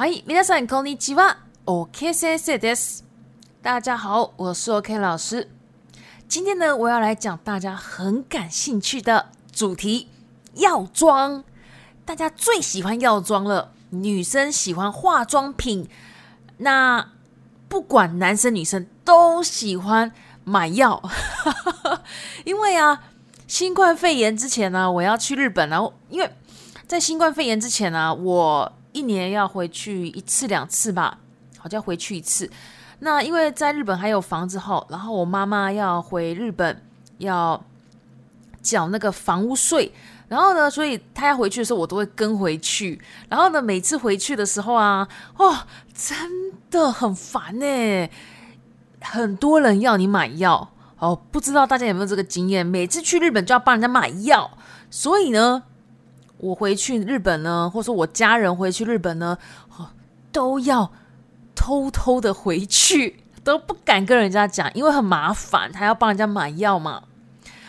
嗨，皆さんこんにちは。OK 先生です。大家好，我是 OK 老师。今天呢，我要来讲大家很感兴趣的主题——药妆。大家最喜欢药妆了，女生喜欢化妆品，那不管男生女生都喜欢买药，因为啊，新冠肺炎之前呢，我要去日本，然后因为在新冠肺炎之前呢，我 一年要回去一次两次吧，好像回去一次。那因为在日本还有房子后，然后我妈妈要回日本要缴那个房屋税，然后呢，所以她要回去的时候，我都会跟回去。然后呢，每次回去的时候啊，哇，真的很烦呢，很多人要你买药哦，不知道大家有没有这个经验？每次去日本就要帮人家买药，所以呢。我回去日本呢，或者说我家人回去日本呢，都要偷偷的回去，都不敢跟人家讲，因为很麻烦，还要帮人家买药嘛。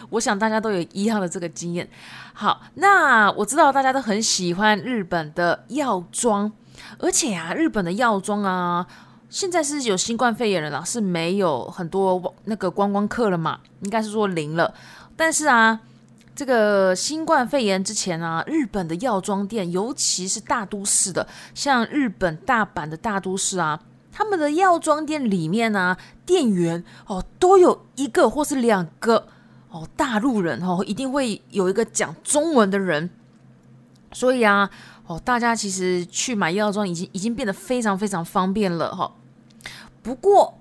我想大家都有一样的这个经验。好，那我知道大家都很喜欢日本的药妆，而且啊，日本的药妆啊，现在是有新冠肺炎了啦，是没有很多那个观光客了嘛，应该是说零了。但是啊。这个新冠肺炎之前啊，日本的药妆店，尤其是大都市的，像日本大阪的大都市啊，他们的药妆店里面呢，店员哦都有一个或是两个哦大陆人哦，一定会有一个讲中文的人，所以啊哦，大家其实去买药妆已经已经变得非常非常方便了哈。不过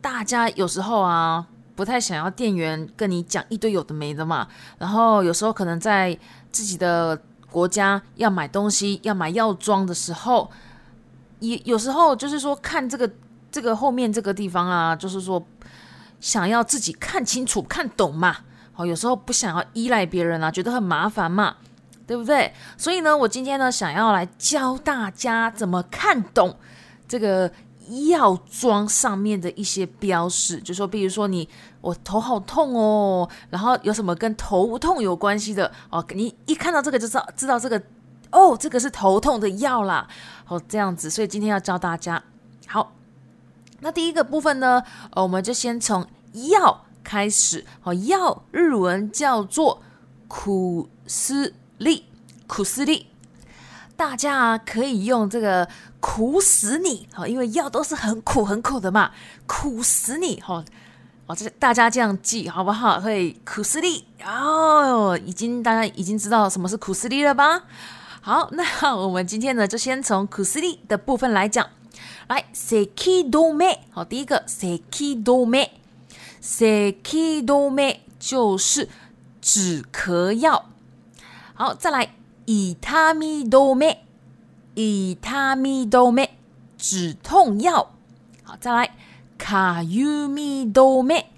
大家有时候啊。不太想要店员跟你讲一堆有的没的嘛，然后有时候可能在自己的国家要买东西、要买药妆的时候，也有时候就是说看这个这个后面这个地方啊，就是说想要自己看清楚、看懂嘛。好，有时候不想要依赖别人啊，觉得很麻烦嘛，对不对？所以呢，我今天呢想要来教大家怎么看懂这个。药妆上面的一些标识，就说，比如说你我头好痛哦，然后有什么跟头痛有关系的哦，你一看到这个就知道知道这个哦，这个是头痛的药啦，哦这样子，所以今天要教大家。好，那第一个部分呢，呃我们就先从药开始。哦，药日文叫做苦斯利，苦斯利。大家可以用这个苦死你，好，因为药都是很苦很苦的嘛，苦死你，好，哦，这大家这样记好不好？会苦死你，哦，已经大家已经知道什么是苦死你了吧？好，那我们今天呢，就先从苦死你的部分来讲，来，seki do me，好，第一个 seki do me，seki do me 就是止咳药，好，再来。以他咪多咩？以他咪多咩？止痛药。好，再来卡尤咪多咩？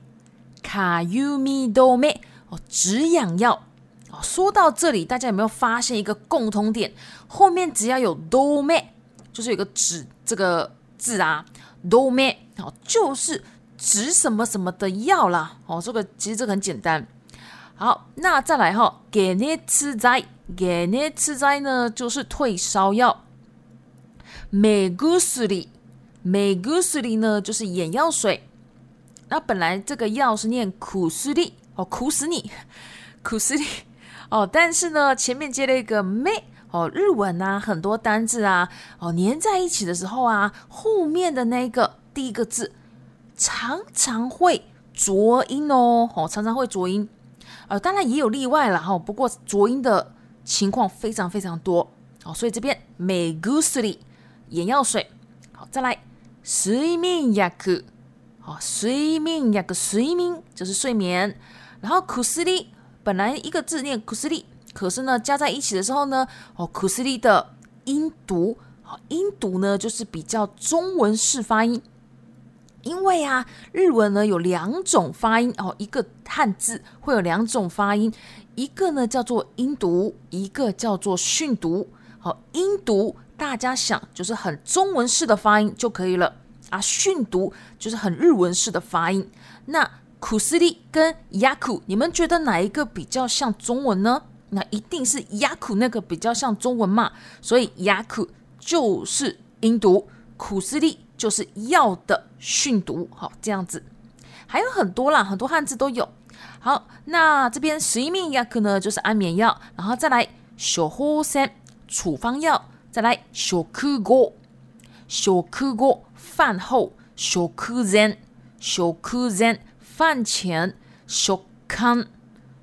卡尤咪多咩？哦，止痒药。哦，说到这里，大家有没有发现一个共通点？后面只要有多咩，就是有个止这个字啊，多咩，哦，就是止什么什么的药啦。哦，这个其实这个很简单。好，那再来哈，给你吃在。给你吃在呢，就是退烧药。美古斯里，美古斯里呢，就是眼药水。那本来这个药是念苦斯利哦，苦死你，苦斯利哦。但是呢，前面接了一个美哦，日文啊，很多单字啊哦，粘在一起的时候啊，后面的那个第一个字常常会浊音哦，哦，常常会浊音。呃，当然也有例外了哈，不过浊音的。情况非常非常多，好，所以这边美古斯利眼药水，好，再来睡眠药克，好，睡眠药克睡眠就是睡眠，然后苦斯利本来一个字念苦斯利，可是呢加在一起的时候呢，哦，苦斯利的音读，好，音读呢就是比较中文式发音，因为啊日文呢有两种发音哦，一个汉字会有两种发音。一个呢叫做音读，一个叫做训读。好，音读大家想就是很中文式的发音就可以了啊，训读就是很日文式的发音。那苦斯利跟雅苦，你们觉得哪一个比较像中文呢？那一定是雅苦那个比较像中文嘛，所以雅苦就是音读，苦斯利就是药的训读，好这样子，还有很多啦，很多汉字都有。好，那这边十一命药呢，就是安眠药，然后再来小呼三处方药，再来小苦果，小苦果饭后，小苦前，小苦前饭前，小康，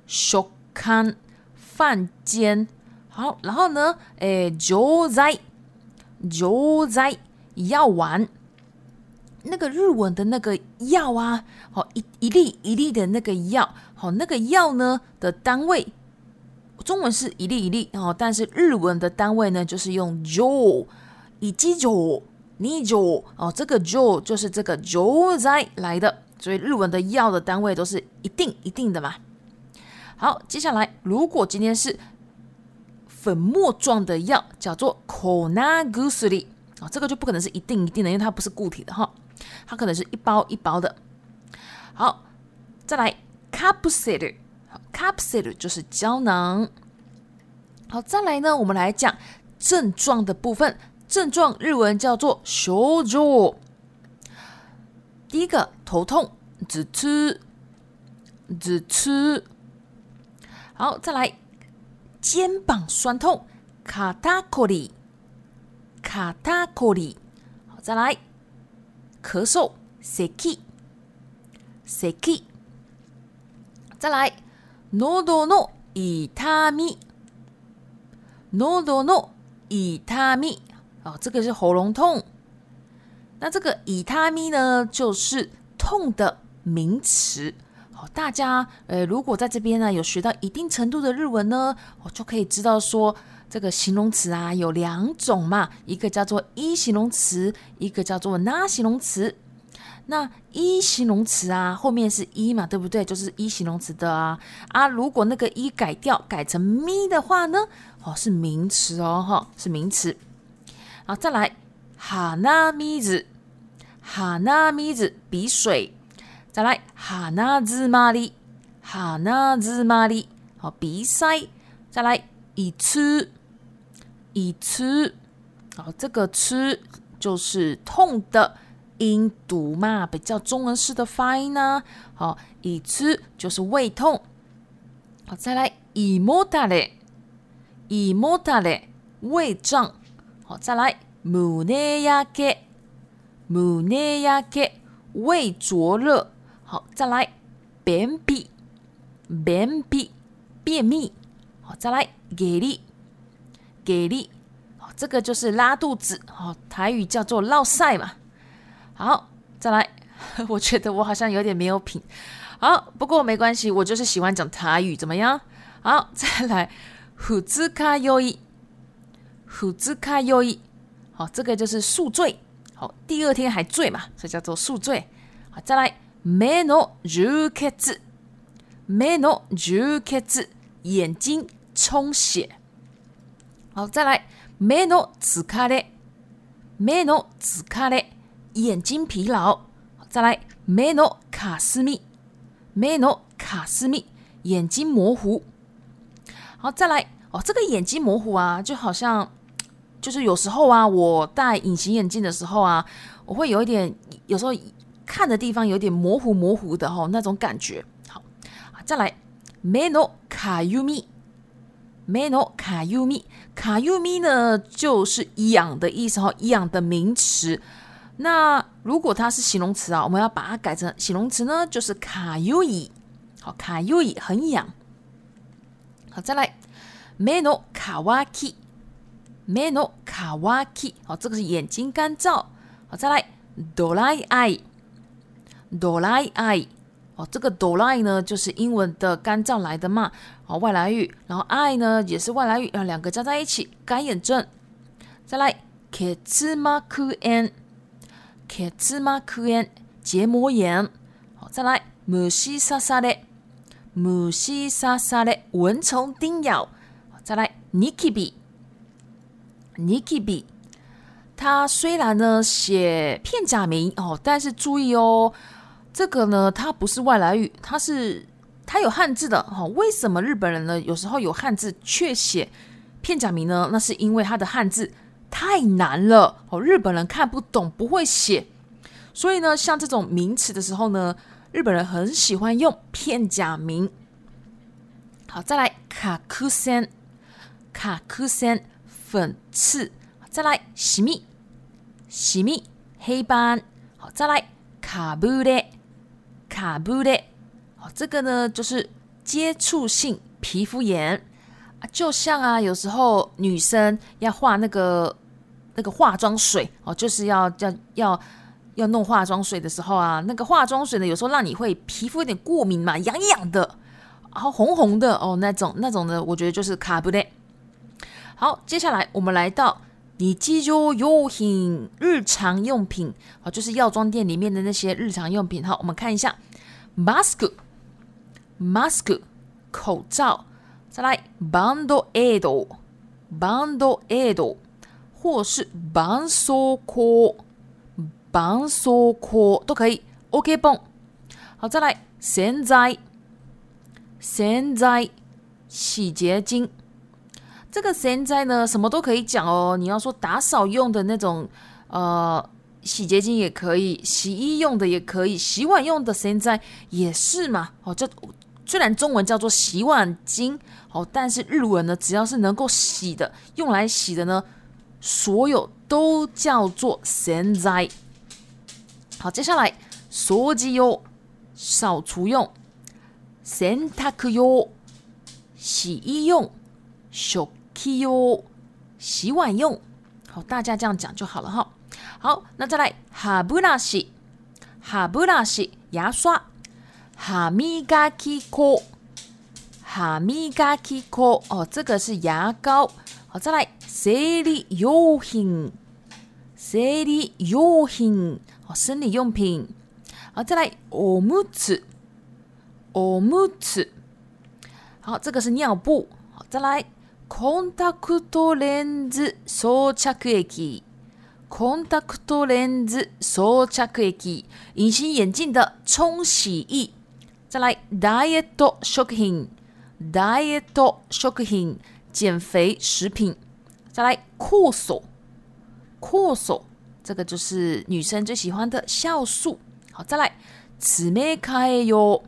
小康饭间。好，然后呢，诶，就在就在药丸，那个日文的那个药啊，好一一粒一粒的那个药，好那个药呢的单位，中文是一粒一粒哦，但是日文的单位呢就是用 jo，以及 jo，你 jo 哦，这个 jo 就是这个就在来的，所以日文的药的单位都是一定一定的嘛。好，接下来如果今天是。粉末状的药叫做 konagusuri 啊，这个就不可能是一定一定的，因为它不是固体的哈，它可能是一包一包的。好，再来 capsule，capsule 就是胶囊。好，再来呢，我们来讲症状的部分，症状日文叫做 shojo。第一个头痛，只吃，只吃。好，再来。肩膀酸痛，卡塔コリ，卡塔コリ。好，再来 咳嗽，せき、せき。再来喉の痛み、喉の痛み。哦，这个是喉咙痛。那这个痛み呢，就是痛的名词。大家，呃，如果在这边呢有学到一定程度的日文呢，我就可以知道说 这个形容词啊有两种嘛，一个叫做一形容词，一个叫做那形容词。那一形容词啊后面是一嘛，对不对？就是一形容词的啊啊，如果那个一改掉改成咪的话呢，哦是名词哦哈，是名词。好，再来哈那咪子，哈那咪子鼻水。再来，哈那兹玛丽，哈那兹玛丽，好鼻塞。再来，一吃，一吃，好这个吃就是痛的音读嘛，比较中文式的发音呢。好，一吃就是胃痛。好，再来，伊莫达嘞，伊莫达嘞，胃胀。好，再来，母内亚给，母内亚给，胃灼热。好，再来便秘，便秘，便秘。好，再来给力，给力。好，这个就是拉肚子。哦，台语叫做落塞嘛。好，再来，我觉得我好像有点没有品。好，不过没关系，我就是喜欢讲台语，怎么样？好，再来，虎子卡优异，虎子卡优异。好，这个就是宿醉。好，第二天还醉嘛，这叫做宿醉。好，再来。目の充血，目の充血，眼睛充血。好，再来，目の疲れ，目の疲れ，眼睛疲劳。再来，目のかすみ，目のかすみ，眼睛模糊。好，再来，哦，这个眼睛模糊啊，就好像，就是有时候啊，我戴隐形眼镜的时候啊，我会有一点，有时候。看的地方有点模糊模糊的哈，那种感觉。好，再来 ，meno kayumi，meno kayumi，kayumi 呢就是痒的意思哈，痒的名词。那如果它是形容词啊，我们要把它改成形容词呢，就是 kayui。好，kayui 很痒。好，再来，meno kawaki，meno kawaki，好，这个是眼睛干燥。好，再来，dry eye。哆来爱哦，这个哆来呢，就是英文的干燥来的嘛，哦，外来语，然后爱呢也是外来语，然后两个加在一起，干眼症。再来，k t m a k u n，k t m a k u n，结膜炎。好，再来，母西沙沙的，母西沙沙的，蚊虫叮咬。再来，nikibi，nikibi，它虽然呢写片假名哦，但是注意哦。这个呢，它不是外来语，它是它有汉字的哈。为什么日本人呢有时候有汉字却写片假名呢？那是因为它的汉字太难了哦，日本人看不懂，不会写。所以呢，像这种名词的时候呢，日本人很喜欢用片假名。好，再来卡库森，卡库森粉刺。再来洗密，洗密黑斑。好，再来卡布雷，卡布雷。好，这个呢就是接触性皮肤炎啊，就像啊，有时候女生要化那个那个化妆水哦，就是要要要。要弄化妆水的时候啊，那个化妆水呢，有时候让你会皮肤有点过敏嘛，痒痒的，然后红红的哦，那种那种的，我觉得就是卡布雷。好，接下来我们来到你基就用品日常用品啊，就是药妆店里面的那些日常用品。好，我们看一下 mask mask 口罩，再来 bando edo，bando edo，或是 bansoko。绑锁壳都可以，OK 绷。好，再来，现在，现在洗洁精，这个现在呢，什么都可以讲哦。你要说打扫用的那种，呃，洗洁精也可以，洗衣用的也可以，洗碗用的现在也是嘛。哦，这虽然中文叫做洗碗巾，哦，但是日文呢，只要是能够洗的，用来洗的呢，所有都叫做现在。好，接下来，掃除用，扫除用，洗濯用，洗衣用，食器用，洗碗用。好，大家这样讲就好了哈。好，那再来，歯ブラシ，歯ブラシ，牙刷， 歯磨き粉，歯磨き粉。哦，这个是牙膏。好，再来，生理用品，生理用品。生理用品，好，再来，おむつ，おむつ，好，这个是尿布，好，再来，コンタクトレンズ装着液，コンタクトレンズ装着液，隐形眼镜的冲洗液， 再来，ダイエット食品，ダイエット食品，减肥食品，再来，酵素，酵素。这个就是女生最喜欢的酵素。好，再来，姊妹开哟，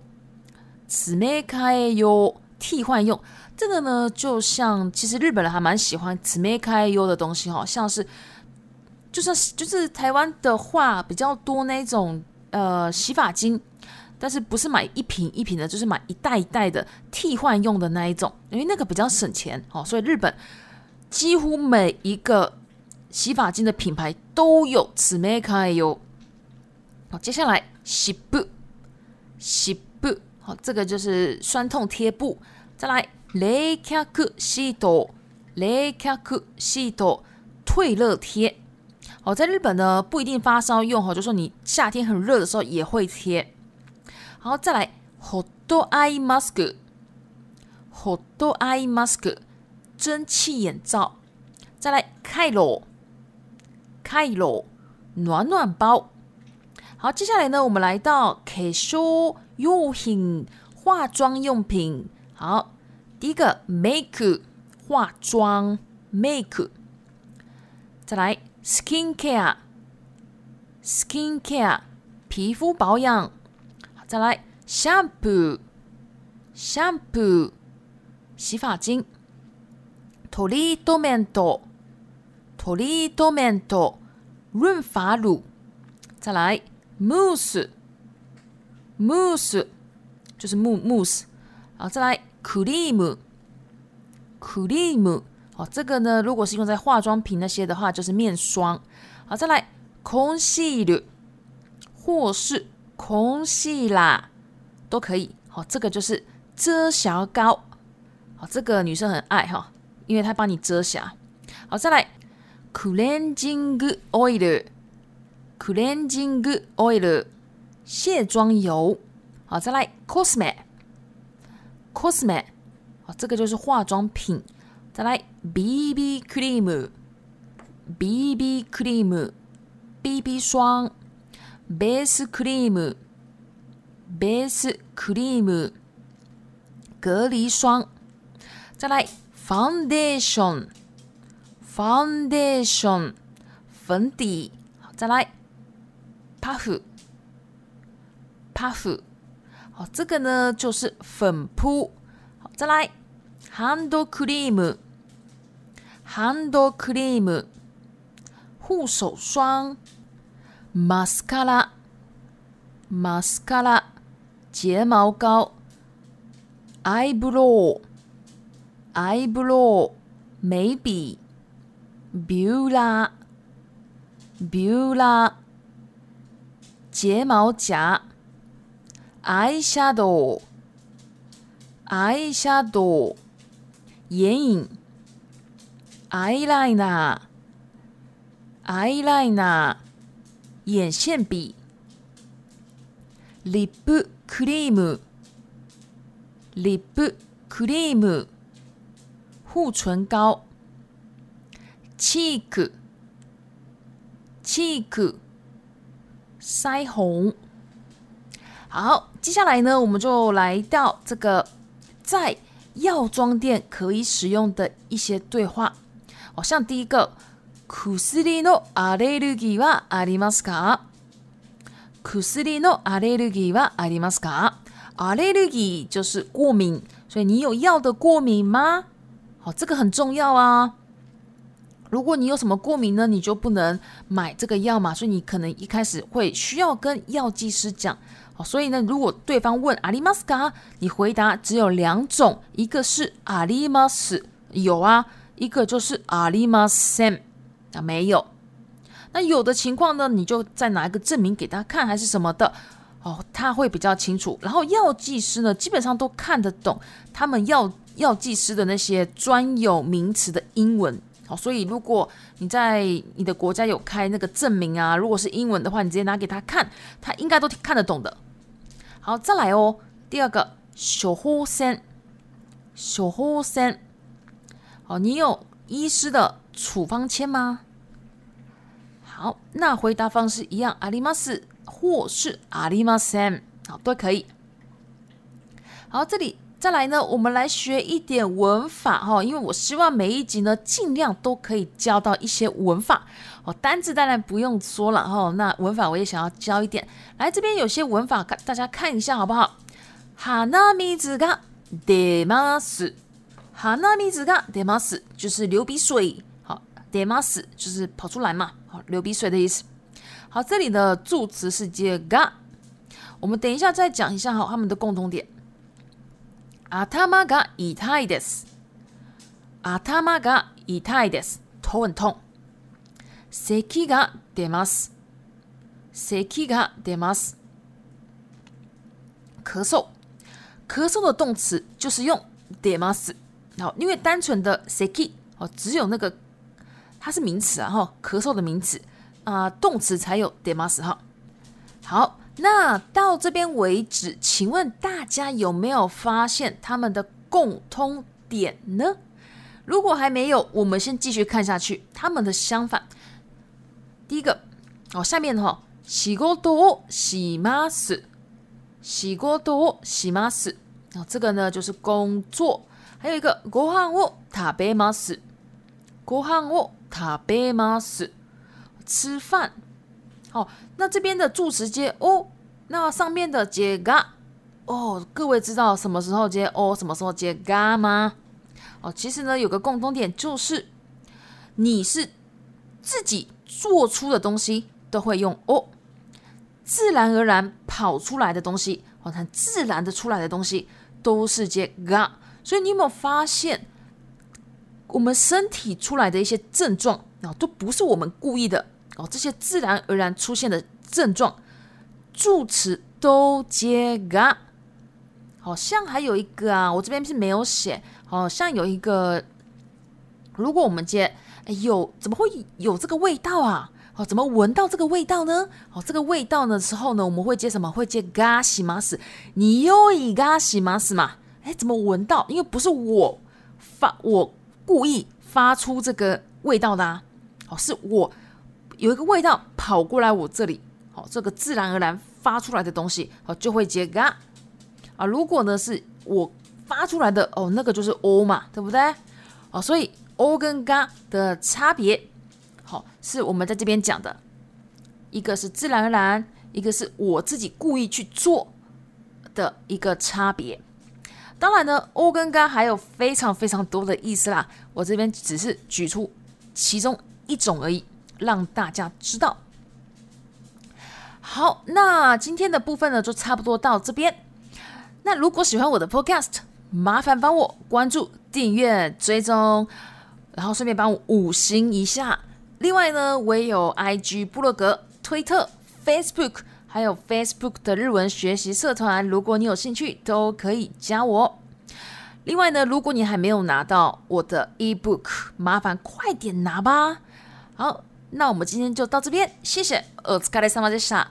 姊妹开哟，替换用。这个呢，就像其实日本人还蛮喜欢姊妹开哟的东西哈，像是，就算就是台湾的话比较多那种呃洗发精， 但是不是买一瓶一瓶的，就是买一袋一袋的替换用的那一种，因为那个比较省钱哦，所以日本几乎每一个。洗发精的品牌都有此美开哟。好，接下来洗布，洗布，好，这个就是酸痛贴布。再来雷卡克西多，雷卡克西多退热贴。好，在日本呢不一定发烧用哈，就说你夏天很热的时候也会贴。好，再来 hot eye mask，hot eye mask 蒸汽眼罩。再来开罗。开喽，暖暖包。好，接下来呢，我们来到 K 修用品化妆用品。好，第一个 make 化妆 make，再来 skin care skin care 皮肤保养。再来 shampoo shampoo 洗发精。トリートメントトリートメント润发乳，再来 mousse，mousse 就是慕慕斯，好，再来 cream，cream 好，这个呢，如果是用在化妆品那些的话，就是面霜，好，再来 concealer 或是 Concealer 都可以，好，这个就是遮瑕膏，好，这个女生很爱哈，因为它帮你遮瑕，好，再来。cleansing oil，cleansing oil，卸妆油。好，再来 cosme，cosme，好，这个就是化妆品。再来 BB cream，BB cream，BB 霜。Base cream，base cream，隔离霜。再来 foundation。foundation 粉底，好，再来 puff puff，好，这个呢就是粉扑，好，再来 hand cream hand cream 护手霜マスカラ、マスカラ、睫毛膏。アイブロウ、アイブロウ、眉筆。ビューラー、ビューラー、睫毛夹。アイシャドウ、アイシャドウ、眼影。アイライナー、アイライナー、眼线笔，lip cream lip cream 护唇膏，cheek。cheek 腮红。好，接下来呢，我们就来到这个在药妆店可以使用的一些对话。哦，像第一个，薬のアレルギーはありますか？薬のアレルギーはありますか？アレルギー就是过敏，所以你有药的过敏吗？好，这个很重要啊！如果你有什么过敏呢，你就不能买这个药嘛。所以你可能一开始会需要跟药剂师讲。好，所以呢，如果对方问阿里马斯卡，你回答只有两种，一个是阿里马斯有啊，一个就是阿里马斯啊没有。那有的情况呢，你就再拿一个证明给他看，还是什么的哦，他会比较清楚。然后药剂师呢，基本上都看得懂他们药。药剂师的那些专有名词的英文，好，所以如果你在你的国家有开那个证明啊，如果是英文的话，你直接拿给他看，他应该都看得懂的。好，再来哦，第二个小呼声，小呼声，好，你有医师的处方签吗？好，那回答方式一样，阿里马斯或是阿里马森，好，都可以。好，这里。再来呢，我们来学一点文法哈，因为我希望每一集呢，尽量都可以教到一些文法哦。单字当然不用说了哈，那文法我也想要教一点。来这边有些文法，看大家看一下好不好？哈那米子嘎德马斯，哈那米子嘎德马斯就是流鼻水，好，德马斯就是跑出来嘛，好，流鼻水的意思。好，这里的助词是接嘎，我们等一下再讲一下哈，他们的共同点。頭が痛いです。頭が痛いです。头很痛。咳が出ます。咳が出ます。咳嗽，咳嗽的动词就是用出ます。好，因为单纯的咳哦，只有那个 它是名词啊，哈，咳嗽的名词啊，动词才有出ます哈。好。那到这边为止，请问大家有没有发现他们的共通点呢？如果还没有，我们先继续看下去。他们的相反，第一个哦，下面哈，洗锅多洗吗死，洗锅多洗吗死。哦，这个呢就是工作。还有一个ご飯を食べます， ご飯を食べます，吃饭。哦，那这边的助词接哦，那上面的接嘎哦，各位知道什么时候接哦，什么时候接嘎吗？哦，其实呢有个共同点就是，你是自己做出的东西都会用哦，自然而然跑出来的东西，哦，很自然的出来的东西都是接嘎。所以你有没有发现， 我们身体出来的一些症状啊，都不是我们故意的。哦，这些自然而然出现的症状，助词都接嘎。好像还有一个啊，我这边是没有写。好像有一个，如果我们接哎有，怎么会有这个味道啊？哦，怎么闻到这个味道呢？哦，这个味道的时候呢，我们会接什么？会接嘎西马斯？你又以嘎西马斯嘛？哎，怎么闻到？因为不是我发，我故意发出这个味道的啊。哦，是我。有一个味道跑过来我这里，好，这个自然而然发出来的东西，好就会接嘎啊。如果呢是我发出来的哦，那个就是 o 嘛，对不对？哦，所以 O 跟 Ga 的差别，好，是我们在这边讲的，一个是自然而然，一个是我自己故意去做的一个差别。当然呢，O 跟 Ga 还有非常非常多的意思啦，我这边只是举出其中一种而已，让大家知道。好，那今天的部分呢，就差不多到这边。那如果喜欢我的 Podcast，麻烦帮我关注、订阅、追踪，然后顺便帮我五星一下。另外呢，我也有 IG、部落格、推特、Facebook，还有 Facebook 的日文学习社团。如果你有兴趣，都可以加我。另外呢，如果你还没有拿到我的 eBook，麻烦快点拿吧。好，那我们今天就到这边，谢谢。お疲れ様でした。